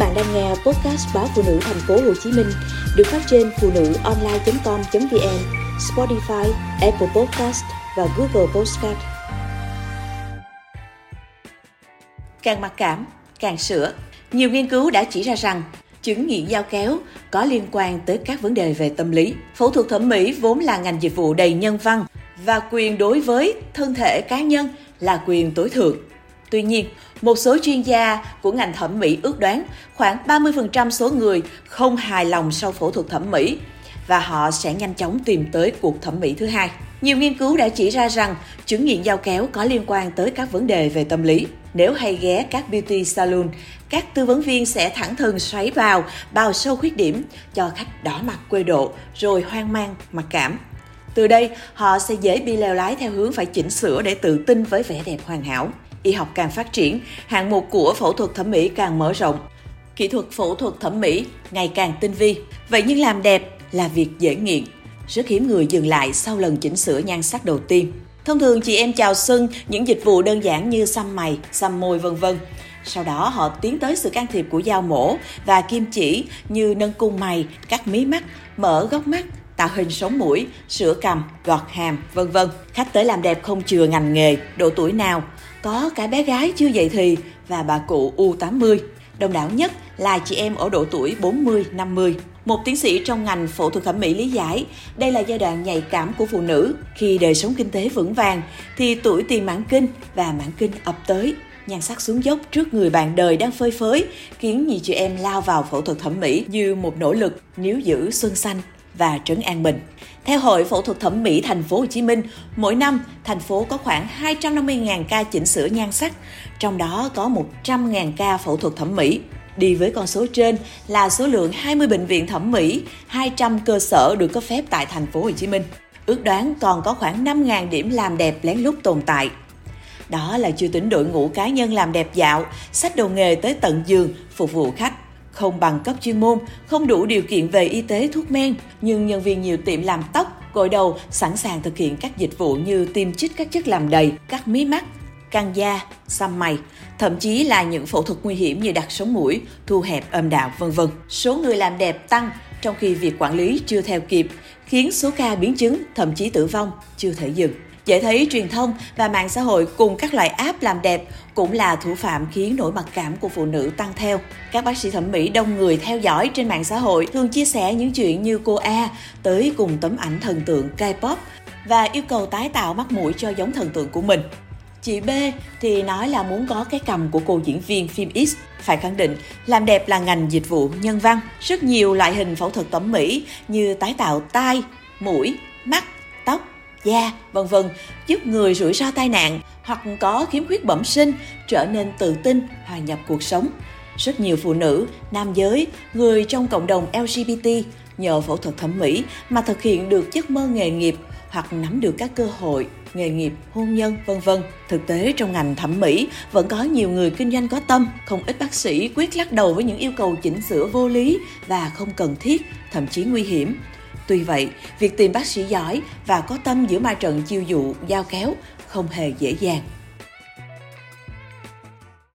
bạn đang nghe podcast báo phụ nữ thành phố Hồ Chí Minh được phát trên phụ nữ online.com.vn, Spotify, Apple Podcast và Google Podcast. Càng mặc cảm, càng sửa. Nhiều nghiên cứu đã chỉ ra rằng chứng nghiện dao kéo có liên quan tới các vấn đề về tâm lý. Phẫu thuật thẩm mỹ vốn là ngành dịch vụ đầy nhân văn và quyền đối với thân thể cá nhân là quyền tối thượng. Tuy nhiên, một số chuyên gia của ngành thẩm mỹ ước đoán khoảng 30% số người không hài lòng sau phẫu thuật thẩm mỹ và họ sẽ nhanh chóng tìm tới cuộc thẩm mỹ thứ hai. Nhiều nghiên cứu đã chỉ ra rằng chứng nghiện dao kéo có liên quan tới các vấn đề về tâm lý. Nếu hay ghé các beauty salon, các tư vấn viên sẽ thẳng thừng xoáy vào, bao sâu khuyết điểm, cho khách đỏ mặt quê độ, rồi hoang mang, mặc cảm. Từ đây, họ sẽ dễ bị leo lái theo hướng phải chỉnh sửa để tự tin với vẻ đẹp hoàn hảo y học càng phát triển, hạng mục của phẫu thuật thẩm mỹ càng mở rộng. Kỹ thuật phẫu thuật thẩm mỹ ngày càng tinh vi. Vậy nhưng làm đẹp là việc dễ nghiện. Rất hiếm người dừng lại sau lần chỉnh sửa nhan sắc đầu tiên. Thông thường chị em chào xuân những dịch vụ đơn giản như xăm mày, xăm môi vân vân. Sau đó họ tiến tới sự can thiệp của dao mổ và kim chỉ như nâng cung mày, cắt mí mắt, mở góc mắt, tạo hình sống mũi, sửa cằm, gọt hàm, vân vân. Khách tới làm đẹp không chừa ngành nghề, độ tuổi nào, có cả bé gái chưa dậy thì và bà cụ U80. Đông đảo nhất là chị em ở độ tuổi 40-50. Một tiến sĩ trong ngành phẫu thuật thẩm mỹ lý giải, đây là giai đoạn nhạy cảm của phụ nữ. Khi đời sống kinh tế vững vàng, thì tuổi tiền mãn kinh và mãn kinh ập tới. Nhan sắc xuống dốc trước người bạn đời đang phơi phới, khiến nhiều chị em lao vào phẫu thuật thẩm mỹ như một nỗ lực níu giữ xuân xanh và trấn an bình. Theo Hội Phẫu thuật Thẩm mỹ Thành phố Hồ Chí Minh, mỗi năm thành phố có khoảng 250.000 ca chỉnh sửa nhan sắc, trong đó có 100.000 ca phẫu thuật thẩm mỹ. Đi với con số trên là số lượng 20 bệnh viện thẩm mỹ, 200 cơ sở được cấp phép tại thành phố Hồ Chí Minh. Ước đoán còn có khoảng 5.000 điểm làm đẹp lén lút tồn tại. Đó là chưa tính đội ngũ cá nhân làm đẹp dạo, sách đồ nghề tới tận giường phục vụ khách không bằng cấp chuyên môn, không đủ điều kiện về y tế thuốc men, nhưng nhân viên nhiều tiệm làm tóc, gội đầu sẵn sàng thực hiện các dịch vụ như tiêm chích các chất làm đầy, cắt mí mắt, căng da, xăm mày, thậm chí là những phẫu thuật nguy hiểm như đặt sống mũi, thu hẹp âm đạo vân vân. Số người làm đẹp tăng trong khi việc quản lý chưa theo kịp, khiến số ca biến chứng, thậm chí tử vong chưa thể dừng. Dễ thấy truyền thông và mạng xã hội cùng các loại app làm đẹp cũng là thủ phạm khiến nỗi mặc cảm của phụ nữ tăng theo. Các bác sĩ thẩm mỹ đông người theo dõi trên mạng xã hội thường chia sẻ những chuyện như cô A tới cùng tấm ảnh thần tượng K-pop và yêu cầu tái tạo mắt mũi cho giống thần tượng của mình. Chị B thì nói là muốn có cái cầm của cô diễn viên phim X. Phải khẳng định, làm đẹp là ngành dịch vụ nhân văn. Rất nhiều loại hình phẫu thuật thẩm mỹ như tái tạo tai, mũi, mắt, da, vân vân giúp người rủi ro tai nạn hoặc có khiếm khuyết bẩm sinh trở nên tự tin, hòa nhập cuộc sống. Rất nhiều phụ nữ, nam giới, người trong cộng đồng LGBT nhờ phẫu thuật thẩm mỹ mà thực hiện được giấc mơ nghề nghiệp hoặc nắm được các cơ hội nghề nghiệp, hôn nhân, vân vân. Thực tế trong ngành thẩm mỹ vẫn có nhiều người kinh doanh có tâm, không ít bác sĩ quyết lắc đầu với những yêu cầu chỉnh sửa vô lý và không cần thiết, thậm chí nguy hiểm. Tuy vậy, việc tìm bác sĩ giỏi và có tâm giữa ma trận chiêu dụ, giao kéo không hề dễ dàng.